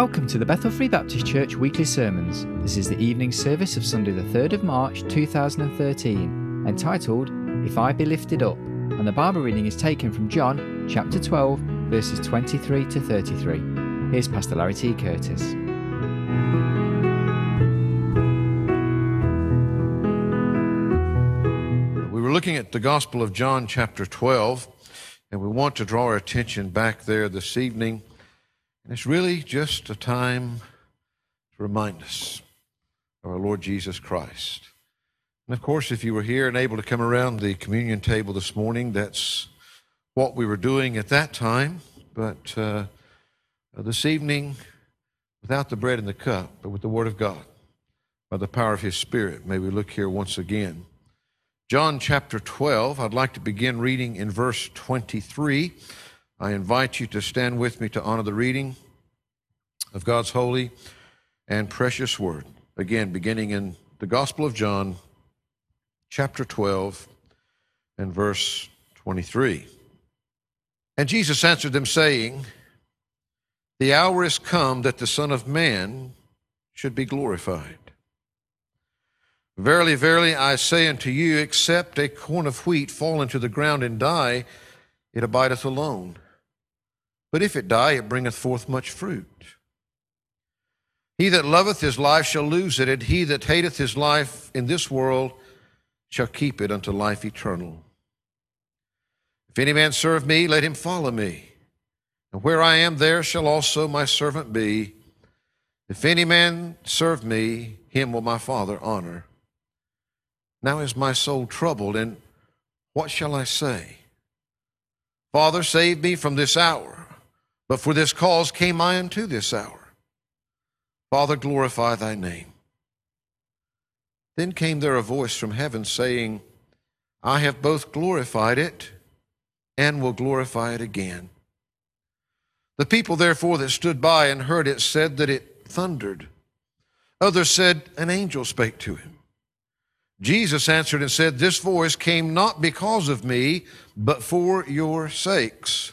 Welcome to the Bethel Free Baptist Church weekly sermons. This is the evening service of Sunday, the 3rd of March 2013, entitled If I Be Lifted Up, and the Bible reading is taken from John chapter 12, verses 23 to 33. Here's Pastor Larry T. Curtis. We were looking at the Gospel of John, chapter 12, and we want to draw our attention back there this evening and it's really just a time to remind us of our Lord Jesus Christ. And of course, if you were here and able to come around the communion table this morning, that's what we were doing at that time. But uh, this evening, without the bread and the cup, but with the Word of God, by the power of His Spirit, may we look here once again. John chapter 12, I'd like to begin reading in verse 23. I invite you to stand with me to honor the reading of God's holy and precious word. Again, beginning in the Gospel of John, chapter 12, and verse 23. And Jesus answered them, saying, The hour is come that the Son of Man should be glorified. Verily, verily, I say unto you, except a corn of wheat fall into the ground and die, it abideth alone. But if it die, it bringeth forth much fruit. He that loveth his life shall lose it, and he that hateth his life in this world shall keep it unto life eternal. If any man serve me, let him follow me. And where I am, there shall also my servant be. If any man serve me, him will my Father honor. Now is my soul troubled, and what shall I say? Father, save me from this hour. But for this cause came I unto this hour. Father, glorify thy name. Then came there a voice from heaven saying, I have both glorified it and will glorify it again. The people, therefore, that stood by and heard it said that it thundered. Others said, An angel spake to him. Jesus answered and said, This voice came not because of me, but for your sakes.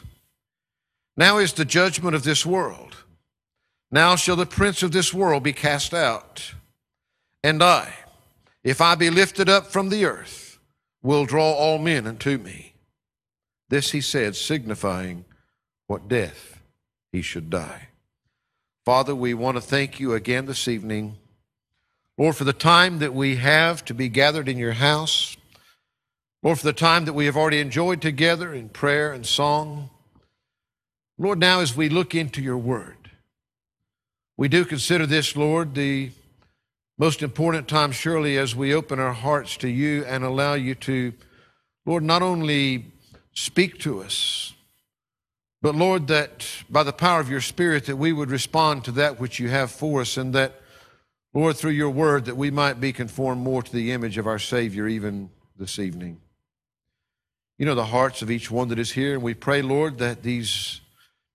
Now is the judgment of this world. Now shall the prince of this world be cast out. And I, if I be lifted up from the earth, will draw all men unto me. This he said, signifying what death he should die. Father, we want to thank you again this evening, Lord, for the time that we have to be gathered in your house. Lord, for the time that we have already enjoyed together in prayer and song. Lord, now as we look into your word, we do consider this, Lord, the most important time, surely, as we open our hearts to you and allow you to, Lord, not only speak to us, but Lord, that by the power of your Spirit, that we would respond to that which you have for us, and that, Lord, through your word, that we might be conformed more to the image of our Savior even this evening. You know the hearts of each one that is here, and we pray, Lord, that these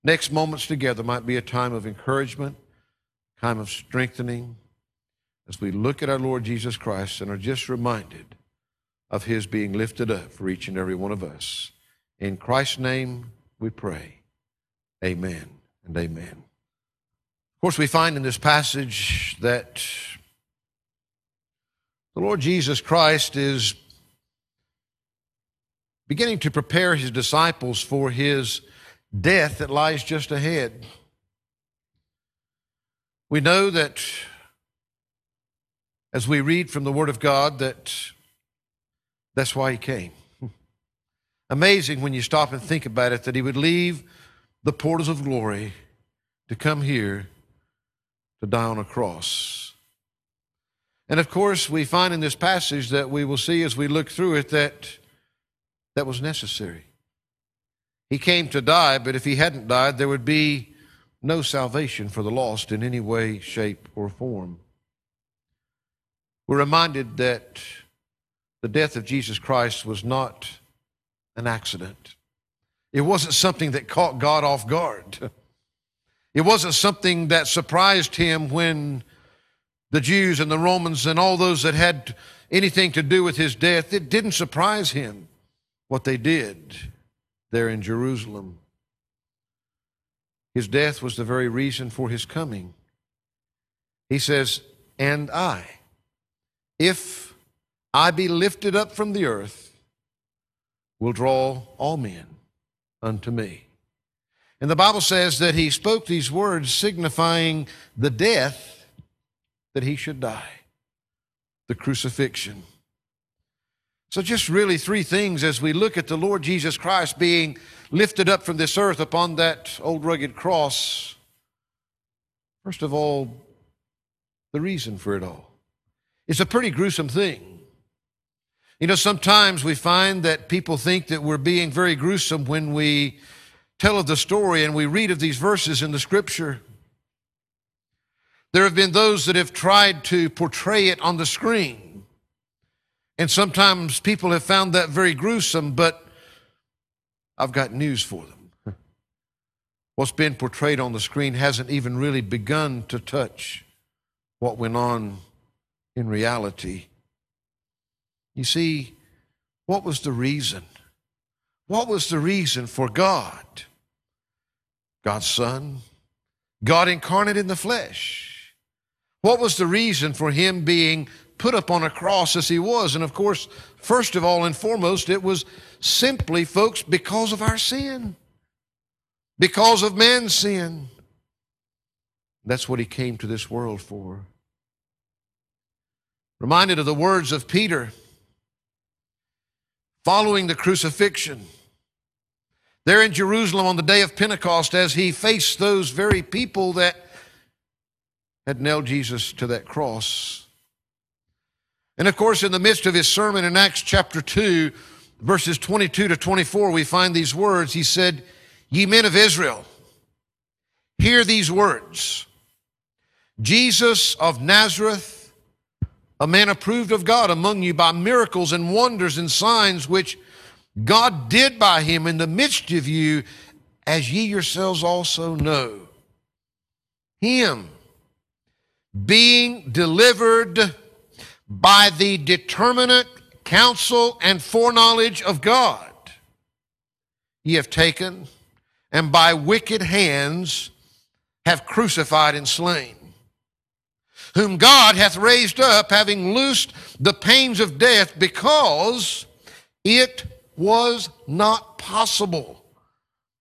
next moments together might be a time of encouragement, time of strengthening, as we look at our Lord Jesus Christ and are just reminded of his being lifted up for each and every one of us. In Christ's name we pray. Amen and amen. Of course, we find in this passage that the Lord Jesus Christ is beginning to prepare his disciples for his death that lies just ahead. We know that as we read from the Word of God that that's why He came. Amazing when you stop and think about it that He would leave the portals of glory to come here to die on a cross. And of course, we find in this passage that we will see as we look through it that that was necessary. He came to die, but if he hadn't died, there would be no salvation for the lost in any way, shape, or form. We're reminded that the death of Jesus Christ was not an accident. It wasn't something that caught God off guard. It wasn't something that surprised him when the Jews and the Romans and all those that had anything to do with his death, it didn't surprise him what they did there in Jerusalem. His death was the very reason for his coming. He says, And I, if I be lifted up from the earth, will draw all men unto me. And the Bible says that he spoke these words signifying the death that he should die, the crucifixion. So, just really three things as we look at the Lord Jesus Christ being lifted up from this earth upon that old rugged cross. First of all, the reason for it all. It's a pretty gruesome thing. You know, sometimes we find that people think that we're being very gruesome when we tell of the story and we read of these verses in the scripture. There have been those that have tried to portray it on the screen. And sometimes people have found that very gruesome, but I've got news for them. What's been portrayed on the screen hasn't even really begun to touch what went on in reality. You see, what was the reason? What was the reason for God? God's Son, God incarnate in the flesh. What was the reason for Him being put up on a cross as he was. And of course, first of all and foremost, it was simply, folks, because of our sin, because of man's sin. That's what he came to this world for. Reminded of the words of Peter following the crucifixion. There in Jerusalem on the day of Pentecost, as he faced those very people that had nailed Jesus to that cross. And of course, in the midst of his sermon in Acts chapter 2, verses 22 to 24, we find these words. He said, Ye men of Israel, hear these words Jesus of Nazareth, a man approved of God among you by miracles and wonders and signs which God did by him in the midst of you, as ye yourselves also know. Him being delivered by the determinate counsel and foreknowledge of God ye have taken, and by wicked hands have crucified and slain, whom God hath raised up, having loosed the pains of death, because it was not possible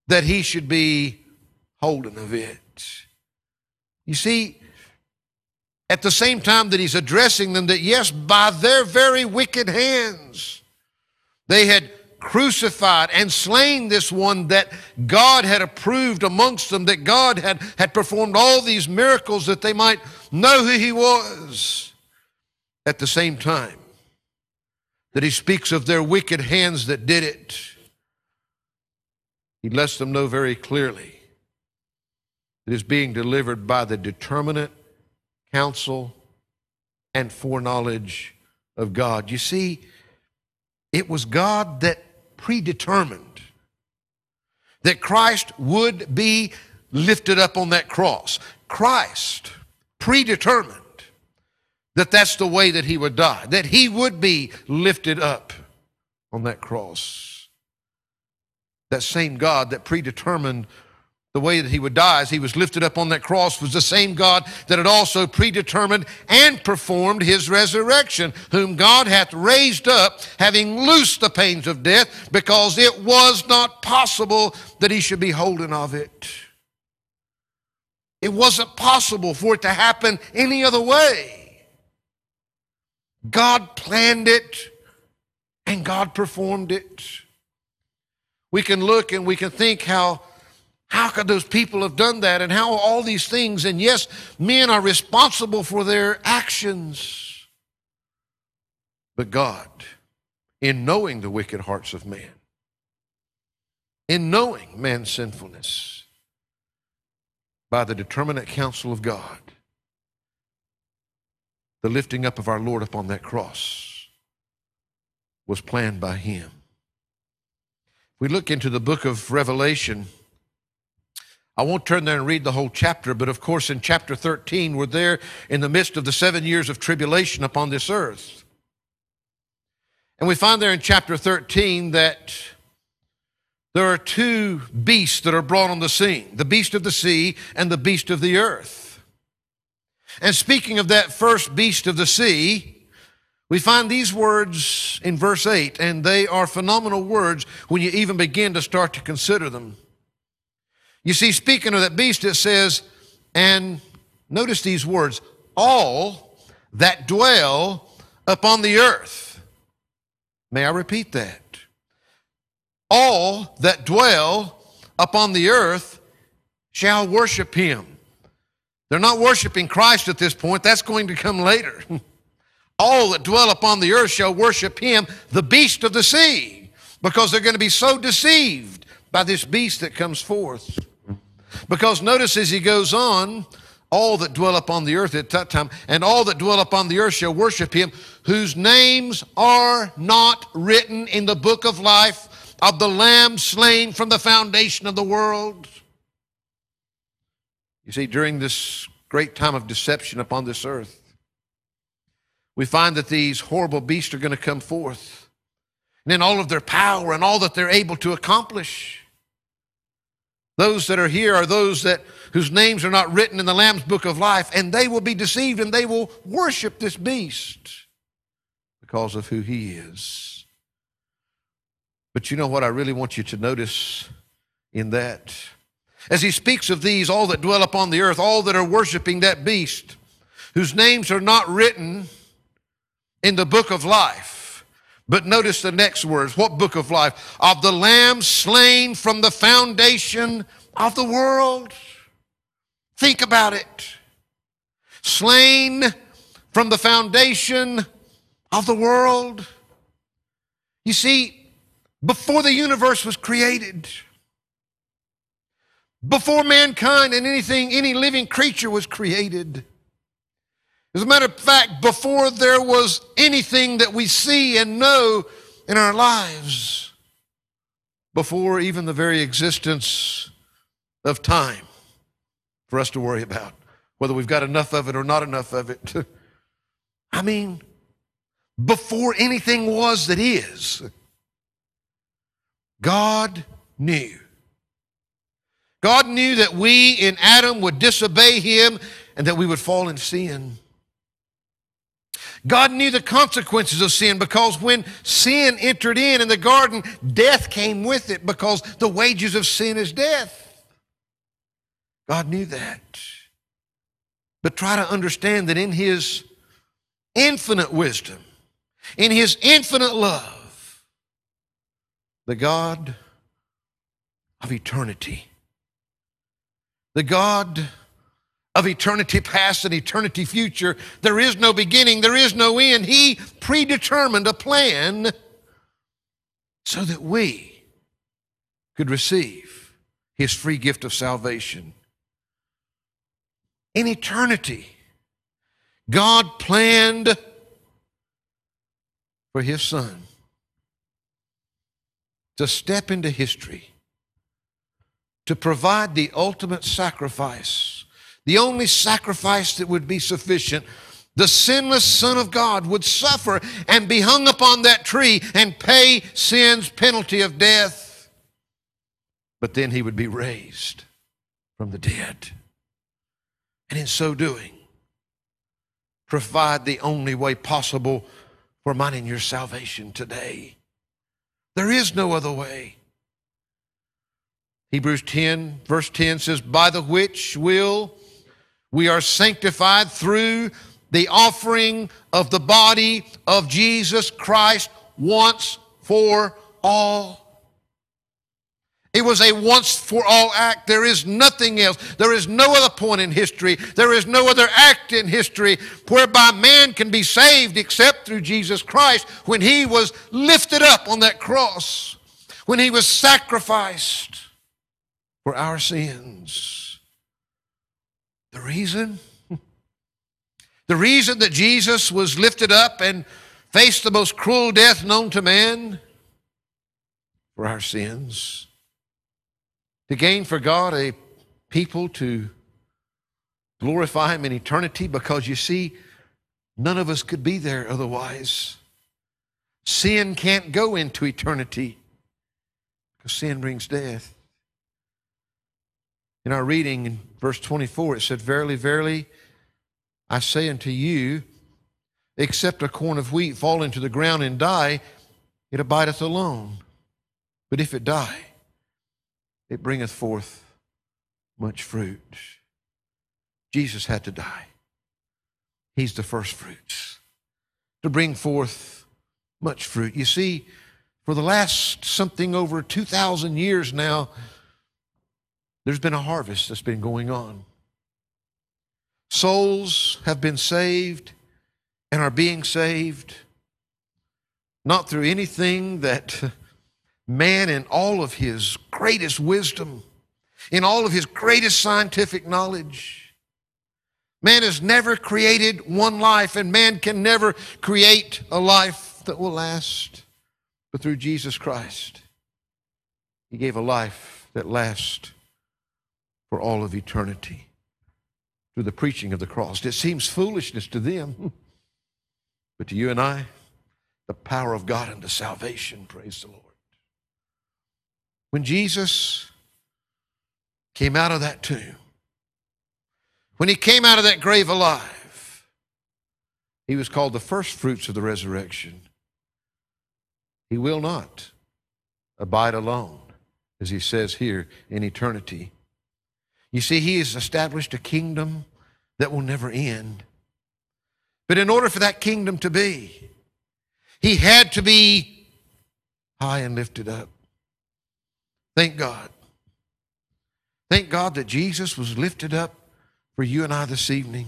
that he should be holden of it. You see, at the same time that he's addressing them that, yes, by their very wicked hands, they had crucified and slain this one that God had approved amongst them, that God had, had performed all these miracles that they might know who he was. At the same time that he speaks of their wicked hands that did it, he lets them know very clearly that is being delivered by the determinate counsel, and foreknowledge of God. You see, it was God that predetermined that Christ would be lifted up on that cross. Christ predetermined that that's the way that he would die, that he would be lifted up on that cross. That same God that predetermined the way that he would die as he was lifted up on that cross was the same God that had also predetermined and performed his resurrection, whom God hath raised up, having loosed the pains of death, because it was not possible that he should be holden of it. It wasn't possible for it to happen any other way. God planned it and God performed it. We can look and we can think how how could those people have done that? And how all these things? And yes, men are responsible for their actions. But God, in knowing the wicked hearts of man, in knowing man's sinfulness, by the determinate counsel of God, the lifting up of our Lord upon that cross was planned by Him. We look into the book of Revelation. I won't turn there and read the whole chapter, but of course, in chapter 13, we're there in the midst of the seven years of tribulation upon this earth. And we find there in chapter 13 that there are two beasts that are brought on the scene the beast of the sea and the beast of the earth. And speaking of that first beast of the sea, we find these words in verse 8, and they are phenomenal words when you even begin to start to consider them. You see, speaking of that beast, it says, and notice these words all that dwell upon the earth. May I repeat that? all that dwell upon the earth shall worship him. They're not worshiping Christ at this point, that's going to come later. all that dwell upon the earth shall worship him, the beast of the sea, because they're going to be so deceived by this beast that comes forth. Because notice as he goes on, all that dwell upon the earth at that time, and all that dwell upon the earth shall worship him, whose names are not written in the book of life of the Lamb slain from the foundation of the world. You see, during this great time of deception upon this earth, we find that these horrible beasts are going to come forth. And in all of their power and all that they're able to accomplish. Those that are here are those that whose names are not written in the Lamb's book of life, and they will be deceived and they will worship this beast because of who he is. But you know what I really want you to notice in that? As he speaks of these, all that dwell upon the earth, all that are worshiping that beast, whose names are not written in the book of life. But notice the next words. What book of life? Of the Lamb slain from the foundation of the world. Think about it. Slain from the foundation of the world. You see, before the universe was created, before mankind and anything, any living creature was created. As a matter of fact, before there was anything that we see and know in our lives, before even the very existence of time for us to worry about, whether we've got enough of it or not enough of it. I mean, before anything was that is. God knew. God knew that we in Adam would disobey him and that we would fall in sin. God knew the consequences of sin because when sin entered in in the garden, death came with it because the wages of sin is death. God knew that. But try to understand that in His infinite wisdom, in His infinite love, the God of eternity, the God of eternity past and eternity future. There is no beginning, there is no end. He predetermined a plan so that we could receive His free gift of salvation. In eternity, God planned for His Son to step into history, to provide the ultimate sacrifice, the only sacrifice that would be sufficient. The sinless Son of God would suffer and be hung upon that tree and pay sin's penalty of death. But then he would be raised from the dead. And in so doing, provide the only way possible for mine and your salvation today. There is no other way. Hebrews 10, verse 10 says, By the which will we are sanctified through the offering of the body of Jesus Christ once for all. It was a once for all act. There is nothing else. There is no other point in history. There is no other act in history whereby man can be saved except through Jesus Christ when he was lifted up on that cross, when he was sacrificed for our sins. The reason? The reason that Jesus was lifted up and faced the most cruel death known to man for our sins to gain for God a people to glorify Him in eternity because you see, none of us could be there otherwise. Sin can't go into eternity because sin brings death. In our reading in verse 24, it said, Verily, verily, I say unto you, except a corn of wheat fall into the ground and die, it abideth alone. But if it die, it bringeth forth much fruit. Jesus had to die. He's the first fruits to bring forth much fruit. You see, for the last something over 2,000 years now, there's been a harvest that's been going on. Souls have been saved and are being saved, not through anything that man, in all of his greatest wisdom, in all of his greatest scientific knowledge, man has never created one life, and man can never create a life that will last. But through Jesus Christ, he gave a life that lasts for all of eternity through the preaching of the cross. It seems foolishness to them, but to you and I, the power of God unto salvation. Praise the Lord. When Jesus came out of that tomb, when he came out of that grave alive, he was called the first fruits of the resurrection. He will not abide alone, as he says here in eternity. You see, he has established a kingdom that will never end. But in order for that kingdom to be, he had to be high and lifted up. Thank God. Thank God that Jesus was lifted up for you and I this evening.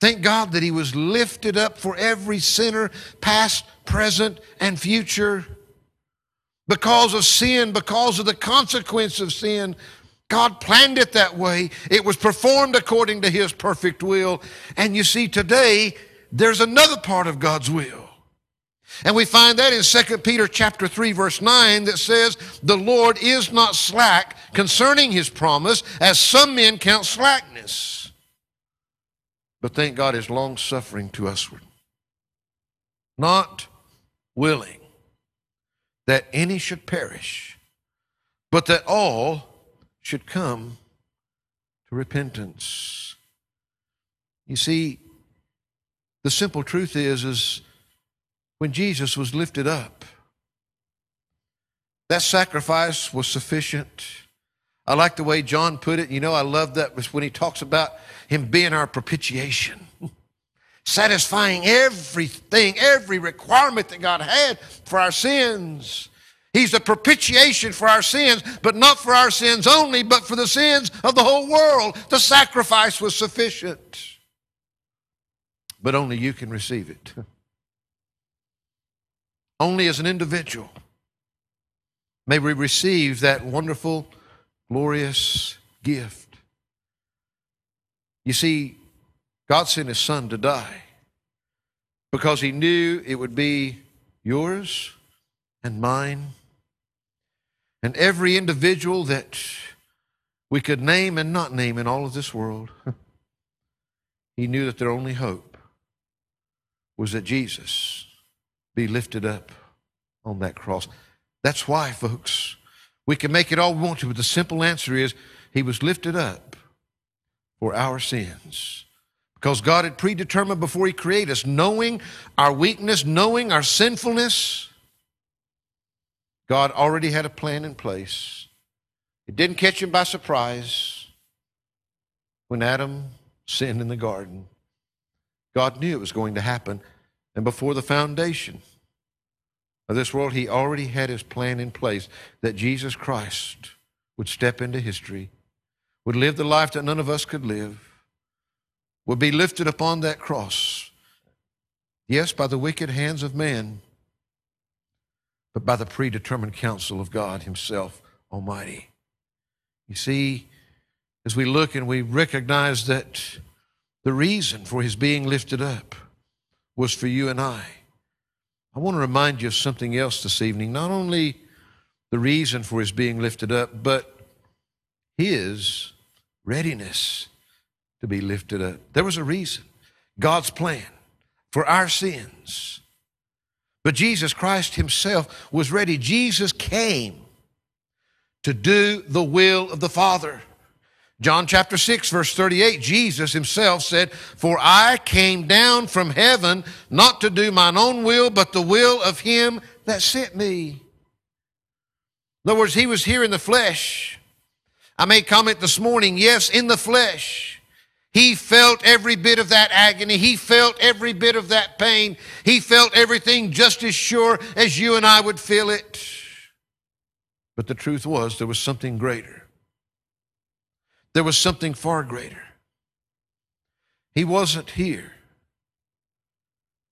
Thank God that he was lifted up for every sinner, past, present, and future. Because of sin, because of the consequence of sin, God planned it that way. It was performed according to His perfect will. And you see, today, there's another part of God's will. And we find that in 2 Peter chapter 3 verse 9 that says, "The Lord is not slack concerning his promise, as some men count slackness, but thank God is long suffering to usward, not willing that any should perish, but that all should come to repentance. You see, the simple truth is, is when Jesus was lifted up, that sacrifice was sufficient. I like the way John put it. You know, I love that when he talks about him being our propitiation, satisfying everything, every requirement that God had for our sins. He's a propitiation for our sins, but not for our sins only, but for the sins of the whole world. The sacrifice was sufficient. But only you can receive it. Only as an individual may we receive that wonderful, glorious gift. You see, God sent His Son to die because He knew it would be yours and mine and every individual that we could name and not name in all of this world, he knew that their only hope was that Jesus be lifted up on that cross. That's why, folks, we can make it all we want to, but the simple answer is he was lifted up for our sins. Because God had predetermined before he created us, knowing our weakness, knowing our sinfulness, God already had a plan in place. It didn't catch him by surprise when Adam sinned in the garden. God knew it was going to happen. And before the foundation of this world, he already had his plan in place that Jesus Christ would step into history, would live the life that none of us could live, would be lifted upon that cross. Yes, by the wicked hands of man but by the predetermined counsel of God Himself Almighty. You see, as we look and we recognize that the reason for His being lifted up was for you and I, I want to remind you of something else this evening. Not only the reason for His being lifted up, but His readiness to be lifted up. There was a reason. God's plan for our sins But Jesus Christ himself was ready. Jesus came to do the will of the Father. John chapter 6, verse 38, Jesus himself said, For I came down from heaven not to do mine own will, but the will of him that sent me. In other words, he was here in the flesh. I made comment this morning, yes, in the flesh. He felt every bit of that agony. He felt every bit of that pain. He felt everything just as sure as you and I would feel it. But the truth was, there was something greater. There was something far greater. He wasn't here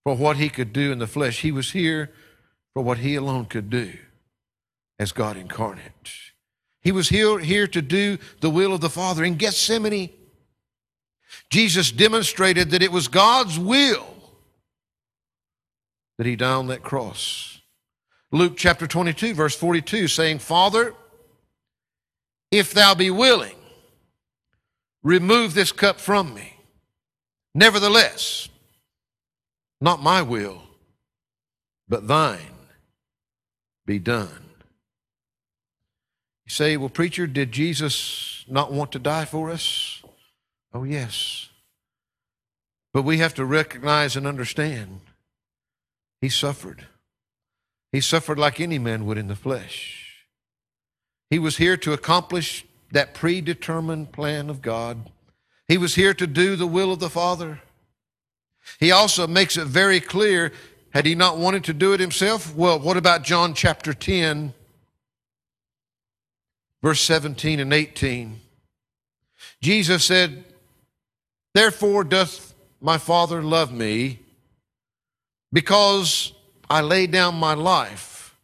for what he could do in the flesh, he was here for what he alone could do as God incarnate. He was here, here to do the will of the Father. In Gethsemane, Jesus demonstrated that it was God's will that he died on that cross. Luke chapter 22, verse 42, saying, Father, if thou be willing, remove this cup from me. Nevertheless, not my will, but thine be done. You say, well, preacher, did Jesus not want to die for us? Oh, yes. But we have to recognize and understand he suffered. He suffered like any man would in the flesh. He was here to accomplish that predetermined plan of God. He was here to do the will of the Father. He also makes it very clear had he not wanted to do it himself? Well, what about John chapter 10, verse 17 and 18? Jesus said, Therefore doth my Father love me, because I lay down my life,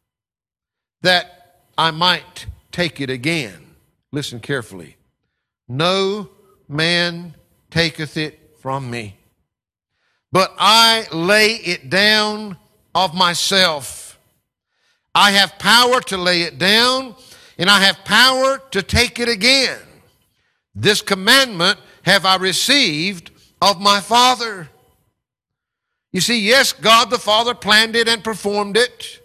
that I might take it again. Listen carefully. No man taketh it from me, but I lay it down of myself. I have power to lay it down, and I have power to take it again. This commandment have I received of my Father. You see, yes, God the Father planned it and performed it.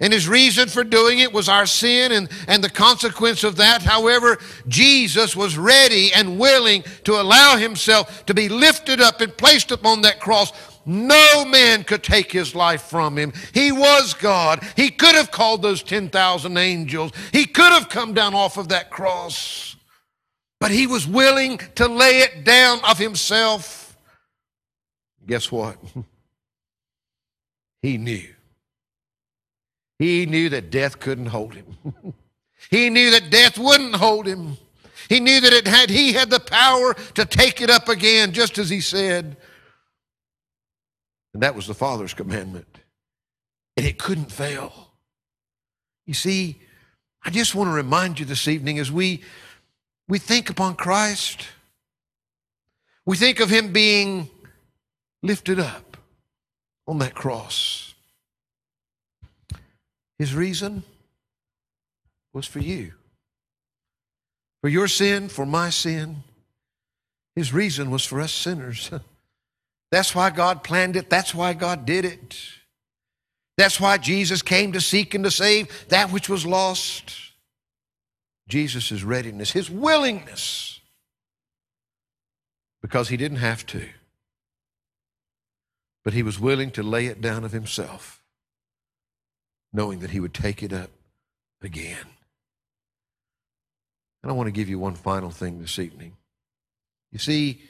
And his reason for doing it was our sin and, and the consequence of that. However, Jesus was ready and willing to allow himself to be lifted up and placed upon that cross. No man could take his life from him. He was God. He could have called those 10,000 angels. He could have come down off of that cross. But he was willing to lay it down of himself. Guess what? He knew. He knew that death couldn't hold him. he knew that death wouldn't hold him. He knew that it had, he had the power to take it up again, just as he said. And that was the Father's commandment. And it couldn't fail. You see, I just want to remind you this evening as we we think upon Christ, we think of him being lifted up on that cross. His reason was for you. For your sin, for my sin. His reason was for us sinners. That's why God planned it. That's why God did it. That's why Jesus came to seek and to save that which was lost. Jesus' readiness, his willingness, because he didn't have to, but he was willing to lay it down of himself, knowing that he would take it up again. And I want to give you one final thing this evening. You see,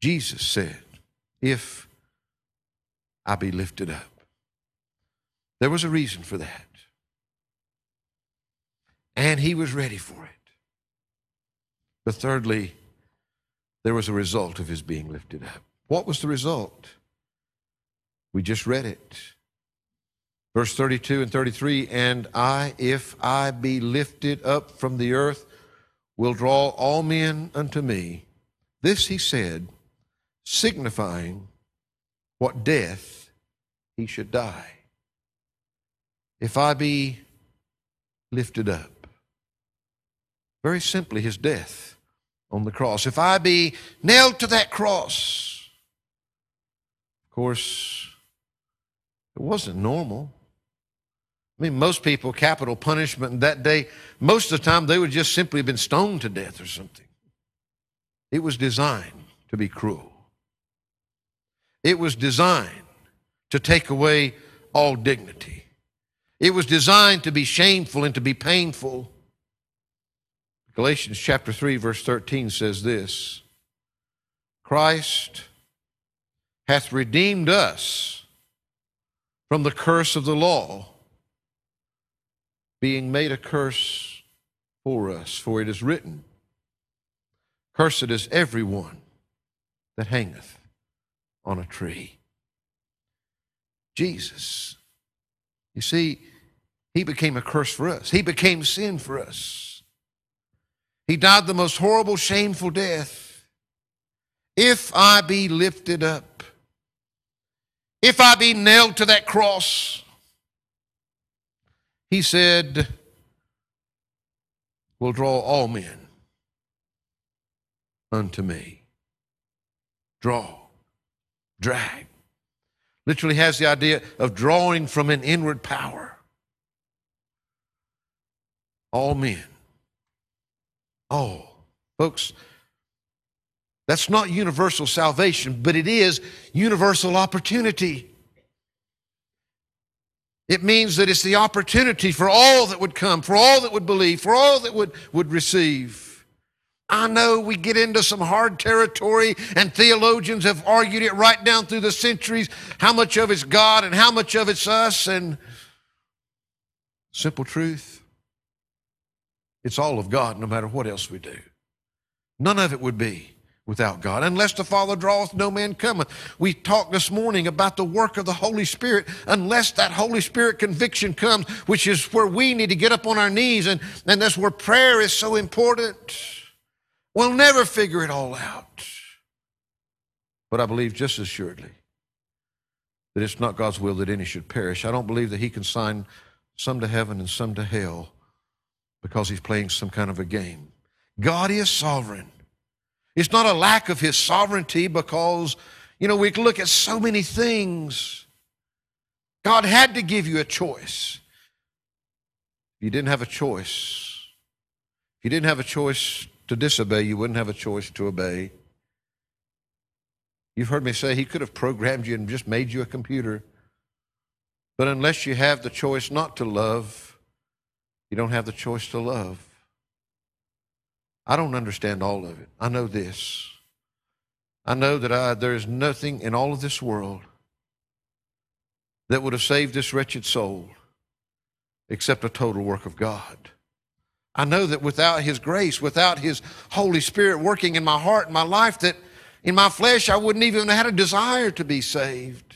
Jesus said, If I be lifted up, there was a reason for that. And he was ready for it. But thirdly, there was a result of his being lifted up. What was the result? We just read it. Verse 32 and 33 And I, if I be lifted up from the earth, will draw all men unto me. This he said, signifying what death he should die. If I be lifted up. Very simply, his death on the cross. If I be nailed to that cross, of course, It wasn't normal. I mean, most people, capital punishment that day, most of the time they would just simply have been stoned to death or something. It was designed to be cruel. It was designed to take away all dignity. It was designed to be shameful and to be painful. Galatians chapter 3, verse 13 says this Christ hath redeemed us from the curse of the law, being made a curse for us. For it is written, Cursed is every one that hangeth on a tree. Jesus, you see, he became a curse for us, he became sin for us. He died the most horrible, shameful death. If I be lifted up, if I be nailed to that cross, he said, will draw all men unto me. Draw, drag. Literally has the idea of drawing from an inward power. All men Oh, folks, that's not universal salvation, but it is universal opportunity. It means that it's the opportunity for all that would come, for all that would believe, for all that would, would receive. I know we get into some hard territory, and theologians have argued it right down through the centuries how much of it's God and how much of it's us. And simple truth it's all of God, no matter what else we do. None of it would be without God. Unless the Father draweth, no man cometh. We talked this morning about the work of the Holy Spirit. Unless that Holy Spirit conviction comes, which is where we need to get up on our knees, and, and that's where prayer is so important. We'll never figure it all out. But I believe just as assuredly that it's not God's will that any should perish. I don't believe that He can sign some to heaven and some to hell because he's playing some kind of a game. God is sovereign. It's not a lack of his sovereignty because, you know, we look at so many things. God had to give you a choice. If you didn't have a choice, if you didn't have a choice to disobey, you wouldn't have a choice to obey. You've heard me say he could have programmed you and just made you a computer. But unless you have the choice not to love, you don't have the choice to love. I don't understand all of it. I know this. I know that I, there is nothing in all of this world that would have saved this wretched soul except a total work of God. I know that without His grace, without His Holy Spirit working in my heart and my life, that in my flesh I wouldn't even have had a desire to be saved.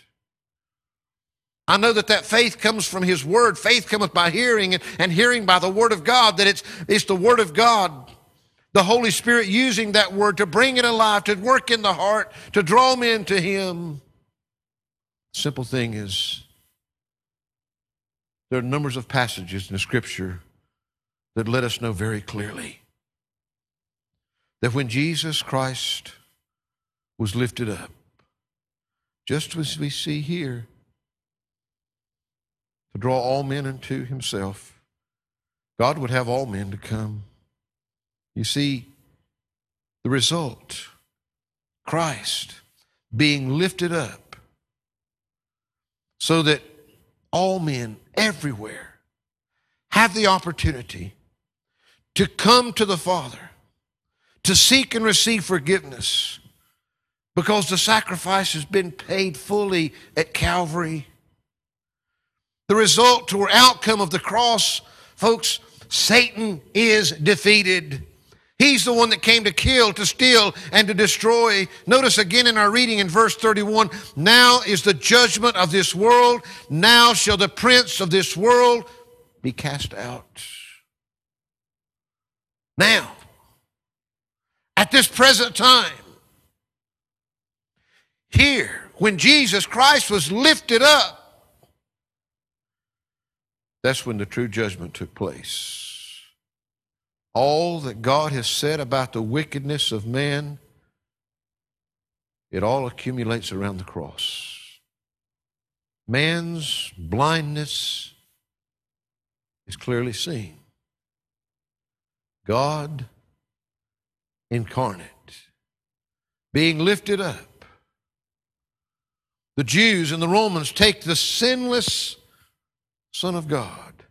I know that that faith comes from His Word. Faith cometh by hearing, and, hearing by the Word of God, that it's, it's the Word of God, the Holy Spirit using that Word to bring it alive, to work in the heart, to draw men to Him. Simple thing is, there are numbers of passages in the Scripture that let us know very clearly that when Jesus Christ was lifted up, just as we see here, to draw all men unto himself. God would have all men to come. You see, the result Christ being lifted up so that all men everywhere have the opportunity to come to the Father, to seek and receive forgiveness, because the sacrifice has been paid fully at Calvary. The result or outcome of the cross, folks, Satan is defeated. He's the one that came to kill, to steal, and to destroy. Notice again in our reading in verse 31 Now is the judgment of this world. Now shall the prince of this world be cast out. Now, at this present time, here, when Jesus Christ was lifted up, that's when the true judgment took place. All that God has said about the wickedness of man, it all accumulates around the cross. man's blindness is clearly seen. God incarnate, being lifted up. The Jews and the Romans take the sinless Son of God,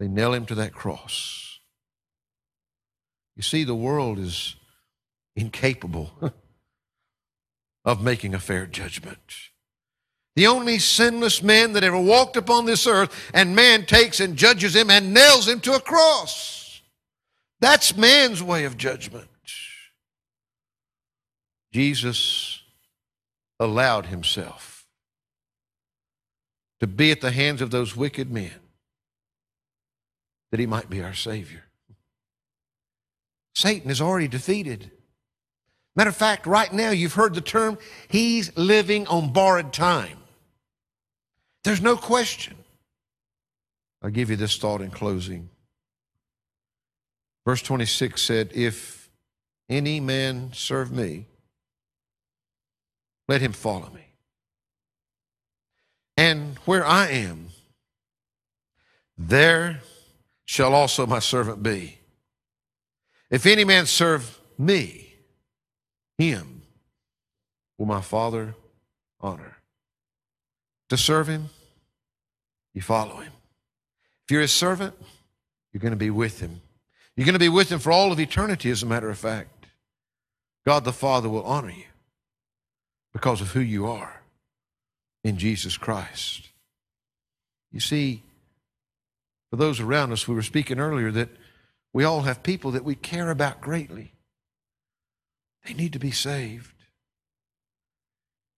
they nail him to that cross. You see, the world is incapable of making a fair judgment. The only sinless man that ever walked upon this earth, and man takes and judges him and nails him to a cross. That's man's way of judgment. Jesus allowed himself to be at the hands of those wicked men that he might be our Savior. Satan is already defeated. Matter of fact, right now you've heard the term, he's living on borrowed time. There's no question. I'll give you this thought in closing. Verse 26 said, If any man serve me, let him follow me. And where I am, there shall also my servant be. If any man serve me, him will my Father honor. To serve him, you follow him. If you're his servant, you're going to be with him. You're going to be with him for all of eternity, as a matter of fact. God the Father will honor you because of who you are in Jesus Christ. You see, for those around us, we were speaking earlier that we all have people that we care about greatly. They need to be saved.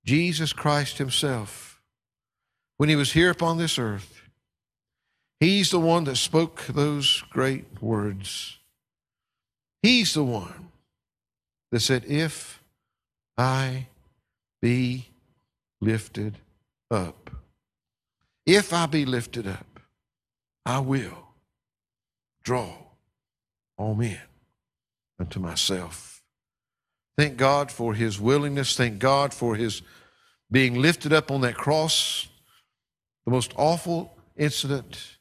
Jesus Christ Himself, when He was here upon this earth, He's the one that spoke those great words. He's the one that said, If I be lifted up, if I be lifted up, I will draw all men unto myself. Thank God for his willingness. Thank God for his being lifted up on that cross. The most awful incident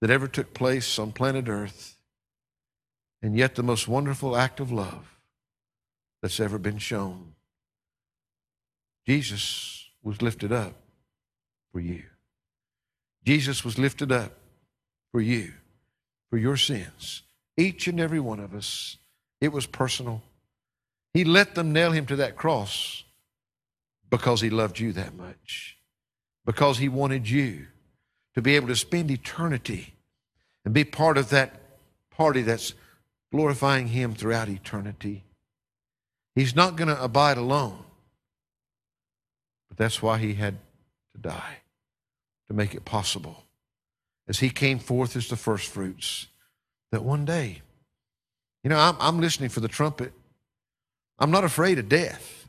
that ever took place on planet Earth, and yet the most wonderful act of love that's ever been shown. Jesus was lifted up for you. Jesus was lifted up for you, for your sins. Each and every one of us. It was personal. He let them nail him to that cross because he loved you that much, because he wanted you to be able to spend eternity and be part of that party that's glorifying him throughout eternity. He's not going to abide alone, but that's why he had to die, to make it possible. As he came forth as the first fruits that one day, you know, I'm, I'm listening for the trumpet. I'm not afraid of death,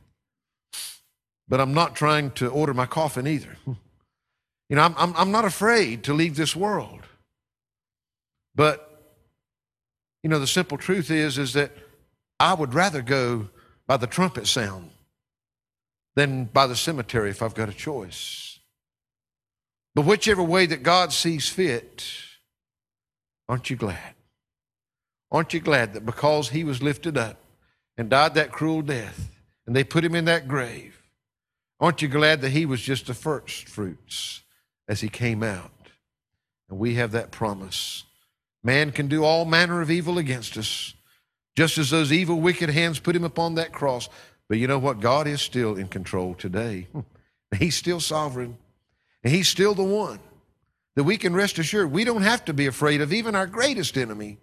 but I'm not trying to order my coffin either. You know, I'm, I'm, I'm not afraid to leave this world. But, you know, the simple truth is, is that I would rather go by the trumpet sound than by the cemetery if I've got a choice. But whichever way that God sees fit, aren't you glad? Aren't you glad that because he was lifted up and died that cruel death and they put him in that grave, aren't you glad that he was just the first fruits as he came out? And we have that promise. Man can do all manner of evil against us, just as those evil, wicked hands put him upon that cross. But you know what? God is still in control today. He's still sovereign. And He's still the one that we can rest assured we don't have to be afraid of even our greatest enemy.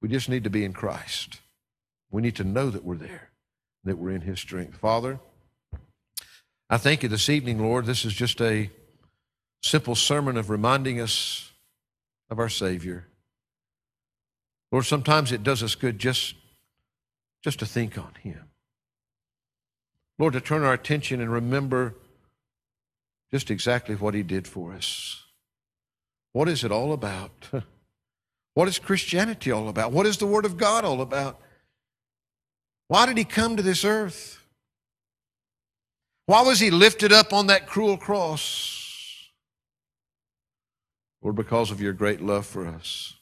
We just need to be in Christ. We need to know that we're there, that we're in His strength. Father, I thank you this evening, Lord. This is just a simple sermon of reminding us of our Savior. Lord, sometimes it does us good just, just to think on Him. Lord, to turn our attention and remember just exactly what He did for us. What is it all about? What is Christianity all about? What is the Word of God all about? Why did He come to this earth? Why was he lifted up on that cruel cross? Lord, because of your great love for us.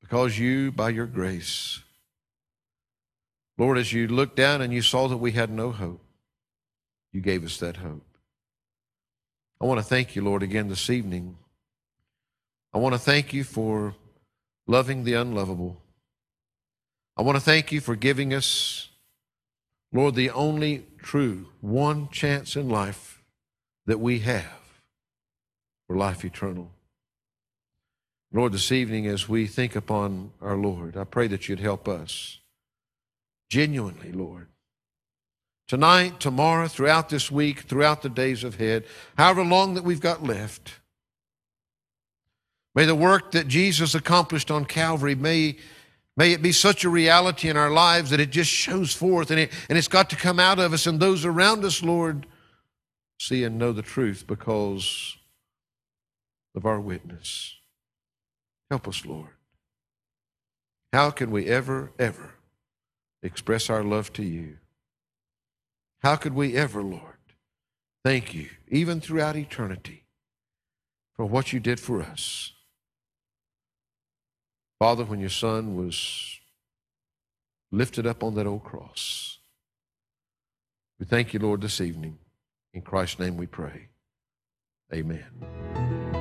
Because you, by your grace, Lord, as you looked down and you saw that we had no hope, you gave us that hope. I want to thank you, Lord, again this evening. I want to thank you for loving the unlovable. I want to thank you for giving us, Lord, the only true one chance in life that we have for life eternal. Lord, this evening as we think upon our Lord, I pray that you'd help us genuinely, Lord. Tonight, tomorrow, throughout this week, throughout the days ahead, however long that we've got left. May the work that Jesus accomplished on Calvary, may, may it be such a reality in our lives that it just shows forth and, it, and it's got to come out of us and those around us, Lord, see and know the truth because of our witness. Help us, Lord. How can we ever, ever express our love to you? How could we ever, Lord, thank you, even throughout eternity, for what you did for us? Father, when your son was lifted up on that old cross, we thank you, Lord, this evening. In Christ's name we pray. Amen.